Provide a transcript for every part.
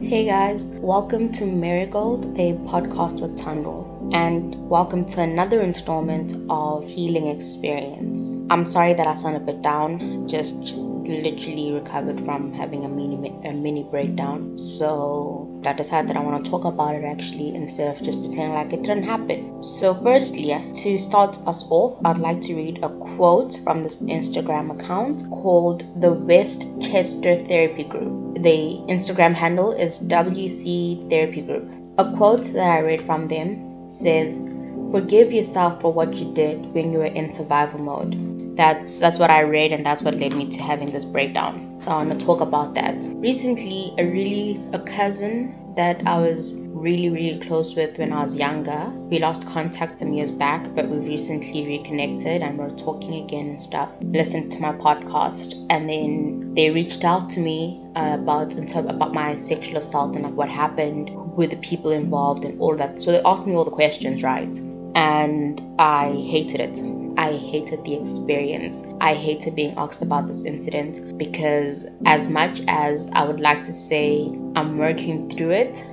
Hey guys, welcome to Marigold, a podcast with Tando, and welcome to another installment of Healing Experience. I'm sorry that I sound a bit down, just literally recovered from having a mini a mini breakdown. So I decided that I want to talk about it actually instead of just pretending like it didn't happen. So firstly, to start us off, I'd like to read a quote from this Instagram account called the Westchester Therapy Group. The Instagram handle is WC Therapy Group. A quote that I read from them says, Forgive yourself for what you did when you were in survival mode that's that's what I read and that's what led me to having this breakdown. So I want to talk about that. Recently, a really a cousin that I was really really close with when I was younger. We lost contact some years back, but we recently reconnected and we're talking again and stuff. Listened to my podcast and then they reached out to me uh, about about my sexual assault and like what happened, who were the people involved and all that. So they asked me all the questions, right? And I hated it I hated the experience. I hated being asked about this incident because, as much as I would like to say I'm working through it,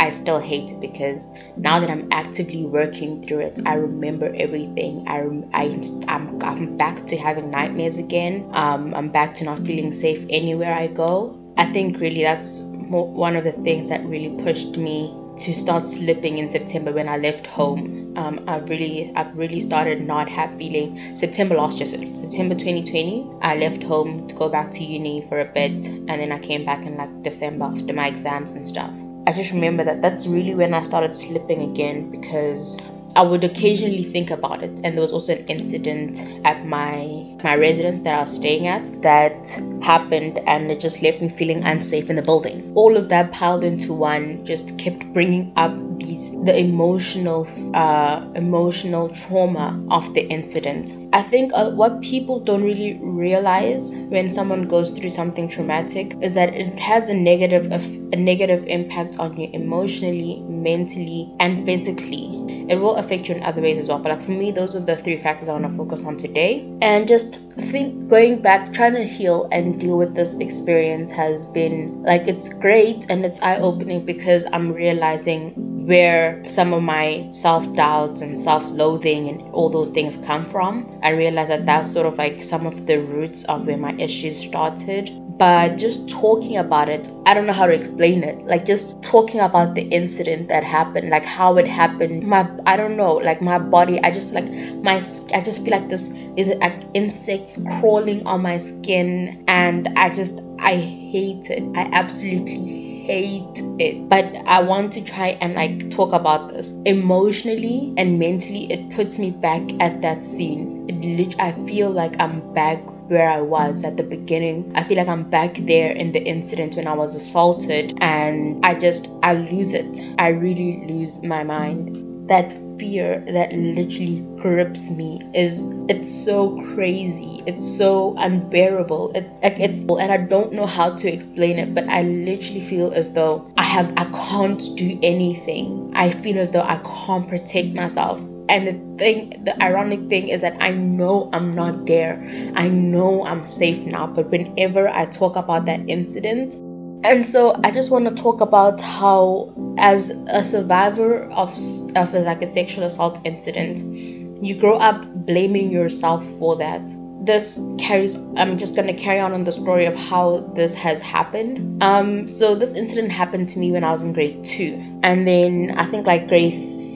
I still hate it because now that I'm actively working through it, I remember everything. I, I I'm, I'm back to having nightmares again. Um, I'm back to not feeling safe anywhere I go. I think really that's one of the things that really pushed me to start slipping in September when I left home um, I've really I've really started not have feeling September last year, September 2020. I left home to go back to uni for a bit, and then I came back in like December after my exams and stuff. I just remember that that's really when I started slipping again because I would occasionally think about it. And there was also an incident at my my residence that I was staying at that happened, and it just left me feeling unsafe in the building. All of that piled into one just kept bringing up these the emotional uh, emotional trauma of the incident. I think uh, what people don't really realize when someone goes through something traumatic is that it has a negative a negative impact on you emotionally, mentally, and physically it will affect you in other ways as well. But like for me, those are the three factors I want to focus on today. And just think going back, trying to heal and deal with this experience has been like it's great and it's eye opening because I'm realizing where some of my self doubts and self loathing and all those things come from. I realized that that's sort of like some of the roots of where my issues started but just talking about it i don't know how to explain it. Like just talking about the incident that happened like how it happened. My i don't know like my body i just like my i just feel like this is like insects crawling on my skin and i just i hate it. I absolutely hate it. But i want to try and like talk about this. Emotionally and mentally it puts me back at that scene. It i feel like i'm back where I was at the beginning. I feel like I'm back there in the incident when I was assaulted and I just I lose it. I really lose my mind. That fear that literally grips me is it's so crazy. It's so unbearable. It's like it's and I don't know how to explain it, but I literally feel as though I have I can't do anything. I feel as though I can't protect myself and the thing the ironic thing is that i know i'm not there. I know i'm safe now but whenever i talk about that incident and so i just want to talk about how as a survivor of, of like a sexual assault incident you grow up blaming yourself for that. This carries i'm just going to carry on on the story of how this has happened. Um so this incident happened to me when i was in grade two. And then i think like grade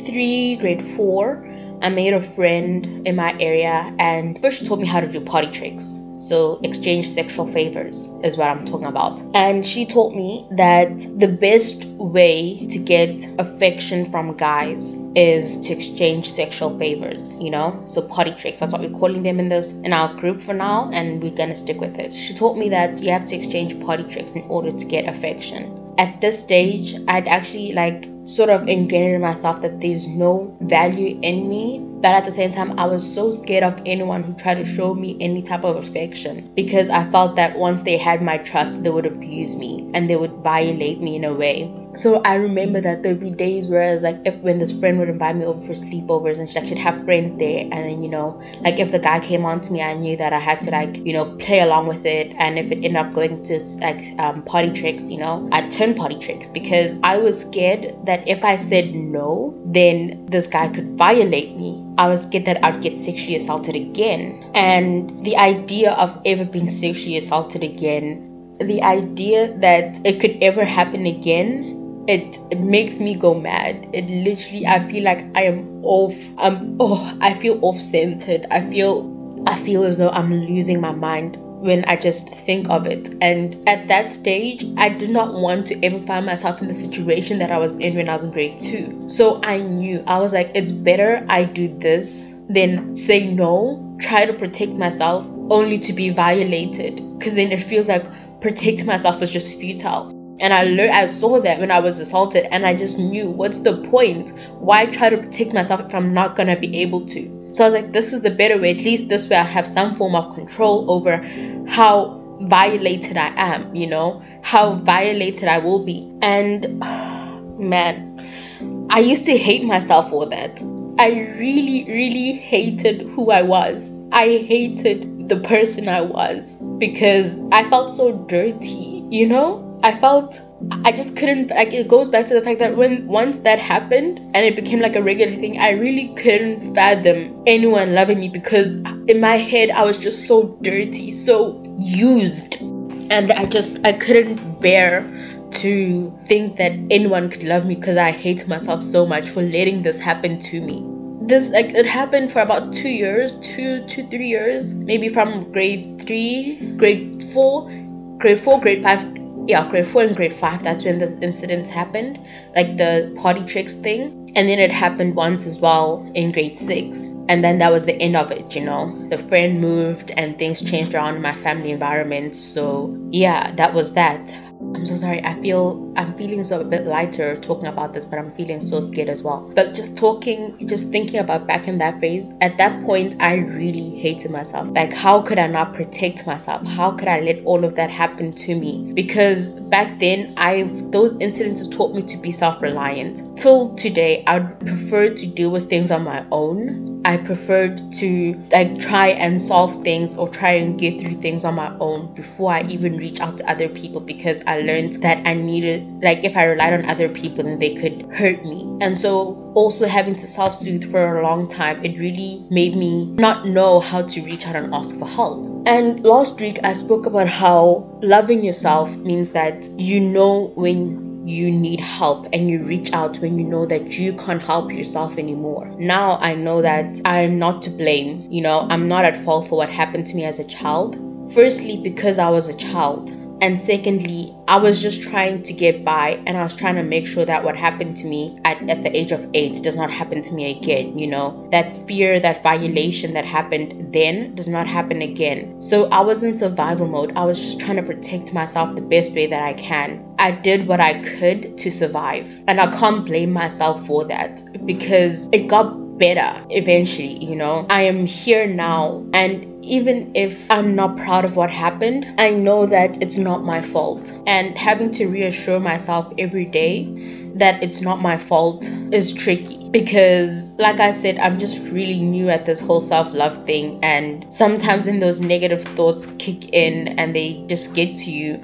three, grade four, I made a friend in my area, and first she taught me how to do potty tricks. So, exchange sexual favors is what I'm talking about. And she told me that the best way to get affection from guys is to exchange sexual favors, you know? So, potty tricks, that's what we're calling them in this in our group for now, and we're gonna stick with it. She told me that you have to exchange potty tricks in order to get affection at this stage, I'd actually like sort of ingrained in myself that there's no value in me. But at the same time, I was so scared of anyone who tried to show me any type of affection because I felt that once they had my trust, they would abuse me and they would violate me in a way So I remember that there'd be days where I was like, if when this friend would invite me over for sleepovers and she'd have friends there, and then you know, like if the guy came on to me, I knew that I had to like you know play along with it, and if it ended up going to like um, party tricks, you know, I'd turn party tricks because I was scared that if I said no, then this guy could violate me. I was scared that I'd get sexually assaulted again, and the idea of ever being sexually assaulted again the idea that it could ever happen again it, it makes me go mad. It literally i feel like i am off i'm oh i feel off centered i feel i feel as though i'm losing my mind when I just think of it. And at that stage, I did not want to ever find myself in the situation that I was in when I was in grade two. So I knew, I was like, it's better I do this than say no, try to protect myself only to be violated. Because then it feels like protect myself was just futile. And I learned, I saw that when I was assaulted, and I just knew what's the point? Why try to protect myself if I'm not gonna be able to? So I was like, this is the better way. At least this way, I have some form of control over how violated I am. You know, how violated I will be. And man, I used to hate myself for that. I really, really hated who I was. I hated the person I was because I felt so dirty, you know? I felt I just couldn't like it goes back to the fact that when once that happened and it became like a regular thing, I really couldn't fathom anyone loving me because in my head I was just so dirty, so used. And I just I couldn't bear to think that anyone could love me because I hate myself so much for letting this happen to me this like it happened for about two years two two three years maybe from grade three grade four grade four grade five yeah grade four and grade five that's when this incident happened like the party tricks thing. And then it happened once as well in grade six. And then that was the end of it you know. The friend moved and things changed around my family environment. So yeah that was that I'm so sorry. I feel I'm feeling so a bit lighter talking about this, but I'm feeling so scared as well. But just talking, just thinking about back in that phase, at that point, I really hated myself. Like, how could I not protect myself? How could I let all of that happen to me? Because back then, I those incidences taught me to be self-reliant. Till today, I'd prefer to deal with things on my own I preferred to like try and solve things or try and get through things on my own before I even reach out to other people because I learned that I needed like if I relied on other people then they could hurt me. And so also having to self-soothe for a long time, it really made me not know how to reach out and ask for help. And last week I spoke about how loving yourself means that you know when you need help and you reach out when you know that you can't help yourself anymore. Now I know that I'm not to blame. You know, I'm not at fault for what happened to me as a child. Firstly, because I was a child. And secondly, I was just trying to get by and I was trying to make sure that what happened to me at, at the age of eight does not happen to me again. You know, that fear, that violation that happened then does not happen again. So I was in survival mode. I was just trying to protect myself the best way that I can. I did what I could to survive. And I can't blame myself for that because it got better eventually, you know. I am here now and even if I'm not proud of what happened, I know that it's not my fault. And having to reassure myself every day that it's not my fault is tricky because like i said i'm just really new at this whole self-love thing. And sometimes when those negative thoughts kick in and they just get to you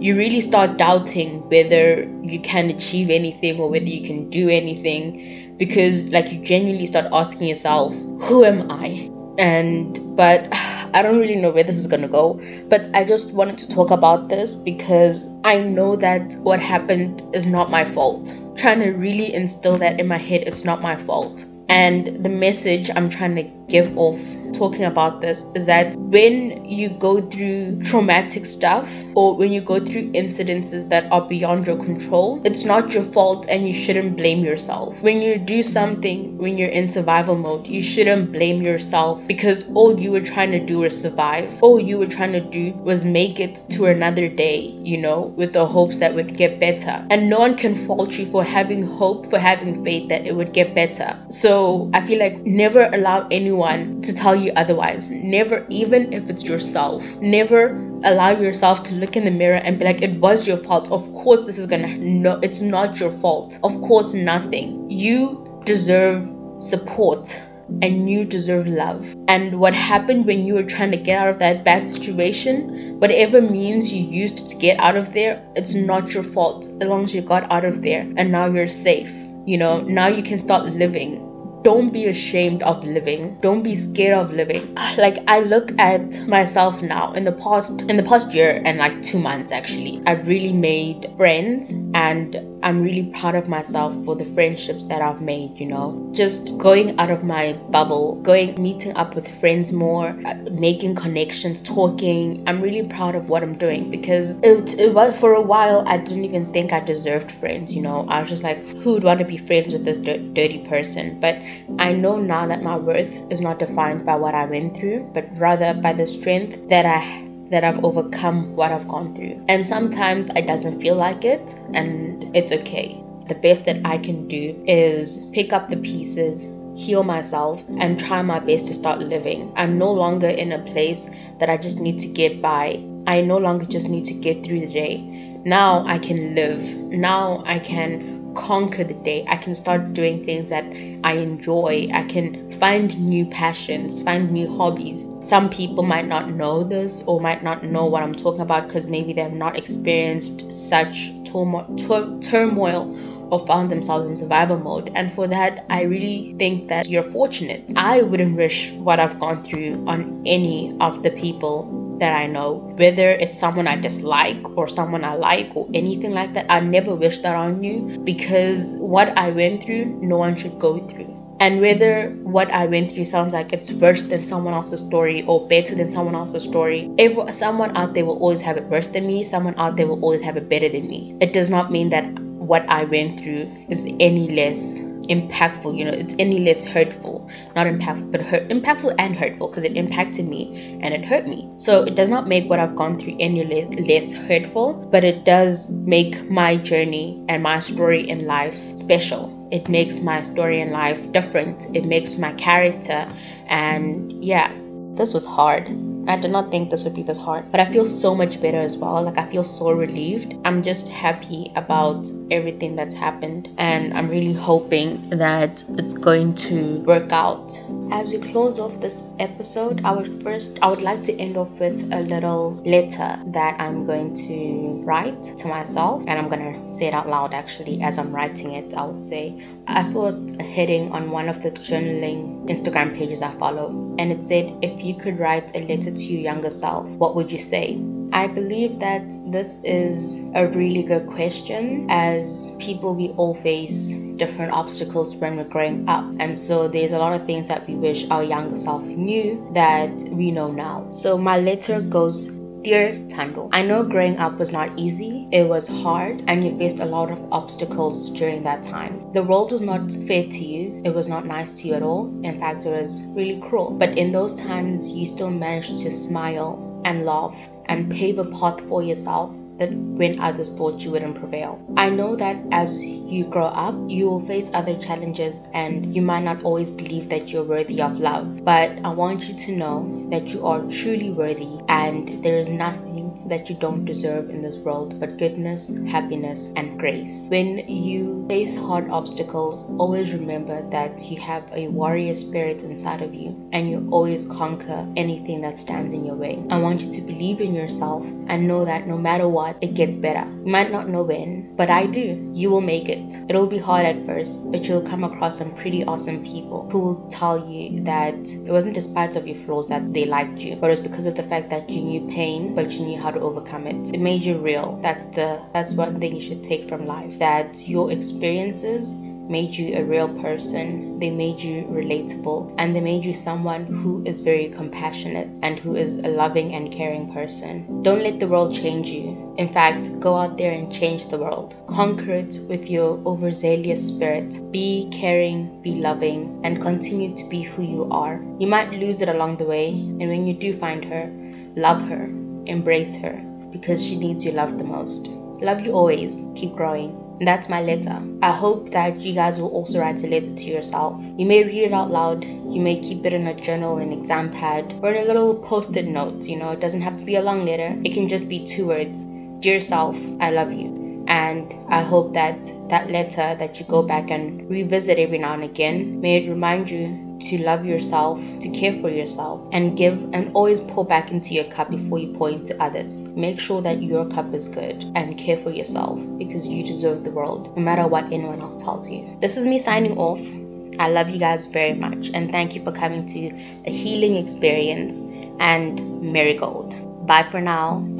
you really start doubting whether you can achieve anything or whether you can do anything. Because like you genuinely start asking yourself who am i and but I don't really know where this is gonna go. But I just wanted to talk about this because I know that what happened is not my fault. trying to really instill that in my head, it's not my fault. And the message I'm trying to give off talking about this is that when you go through traumatic stuff or when you go through incidences that are beyond your control, it's not your fault and you shouldn't blame yourself. When you do something when you're in survival mode, you shouldn't blame yourself because all you were trying to do was survive. All you were trying to do was make it to another day, you know, with the hopes that would get better. And no one can fault you for having hope, for having faith that it would get better. So I feel like never allow anyone anyone to tell you otherwise. Never, even if it's yourself, never allow yourself to look in the mirror and be like, it was your fault. Of course, this is gonna, no, it's not your fault. Of course, nothing. You deserve support and you deserve love. And what happened when you were trying to get out of that bad situation, whatever means you used to get out of there, it's not your fault as long as you got out of there and now you're safe. You know, now you can start living don't be ashamed of living. Don't be scared of living. Like i look at myself now in the past in the past year and like two months actually. I've really made friends and i'm really proud of myself for the friendships that i've made you know. Just going out of my bubble going meeting up with friends more uh, making connections talking i'm really proud of what i'm doing because it, it was for a while i didn't even think i deserved friends you know. I was just like who would want to be friends with this dirty person? But I know now that my worth is not defined by what I went through, but rather by the strength that I that I've overcome what I've gone through. And sometimes it doesn't feel like it, and it's okay. The best that I can do is pick up the pieces, heal myself, and try my best to start living. I'm no longer in a place that I just need to get by. I no longer just need to get through the day. Now I can live. Now I can conquer the day. I can start doing things that I enjoy. I can find new passions, find new hobbies. Some people might not know this or might not know what I'm talking about because maybe they have not experienced such turmoil, or found themselves in survival mode. And for that, I really think that you're fortunate. I wouldn't wish what I've gone through on any of the people that I know, whether it's someone I dislike or someone I like or anything like that. I never wish that on you because what I went through, no one should go through. And whether what I went through sounds like it's worse than someone else's story or better than someone else's story, if someone out there will always have it worse than me, someone out there will always have it better than me. It does not mean that what I went through is any less impactful you know it's any less hurtful not impactful but hurt, impactful and hurtful because it impacted me and it hurt me. So it does not make what i've gone through any le- less hurtful but it does make my journey and my story in life special. It makes my story in life different. It makes my character and yeah this was hard I did not think this would be this hard, but I feel so much better as well. Like, I feel so relieved. I'm just happy about everything that's happened, and I'm really hoping that it's going to work out. As we close off this episode, I would first, I would like to end off with a little letter that I'm going to write to myself, and I'm gonna say it out loud actually as I'm writing it. I would say, I saw a heading on one of the journaling Instagram pages I follow, and it said, If you could write a letter to your younger self, what would you say? I believe that this is a really good question as people we all face different obstacles when we're growing up. And so there's a lot of things that we wish our younger self knew that we know now. So my letter goes Dear Tando, I know growing up was not easy, it was hard, and you faced a lot of obstacles during that time. The world was not fair to you, it was not nice to you at all. In fact, it was really cruel. But in those times, you still managed to smile and laugh and pave a path for yourself that when others thought you wouldn't prevail. I know that as you grow up, you will face other challenges and you might not always believe that you're worthy of love. But I want you to know that you are truly worthy and there is nothing that you don't deserve in this world but goodness, happiness, and grace. When you face hard obstacles, always remember that you have a warrior spirit inside of you and you always conquer anything that stands in your way. I want you to believe in yourself and know that no matter what, it gets better. You might not know when, but I do. You will make it. It'll be hard at first, but you'll come across some pretty awesome people who will tell you that it wasn't despite of your flaws that they liked you, but it was because of the fact that you knew pain, but you knew how to overcome it. It made you real. That's the that's one thing you should take from life. That your experiences made you a real person, they made you relatable, and they made you someone who is very compassionate and who is a loving and caring person. Don't let the world change you. In fact, go out there and change the world. Conquer it with your overzealous spirit. Be caring, be loving, and continue to be who you are. You might lose it along the way, and when you do find her, love her, embrace her, because she needs your love the most. Love you always. Keep growing. That's my letter. I hope that you guys will also write a letter to yourself. You may read it out loud, you may keep it in a journal, an exam pad, or in a little post it note. You know, it doesn't have to be a long letter, it can just be two words Dear self, I love you. And I hope that that letter that you go back and revisit every now and again, may it remind you to love yourself, to care for yourself, and give and always pour back into your cup before you pour into others. Make sure that your cup is good and care for yourself because you deserve the world, no matter what anyone else tells you. This is me signing off. I love you guys very much and thank you for coming to a healing experience and marigold. Bye for now.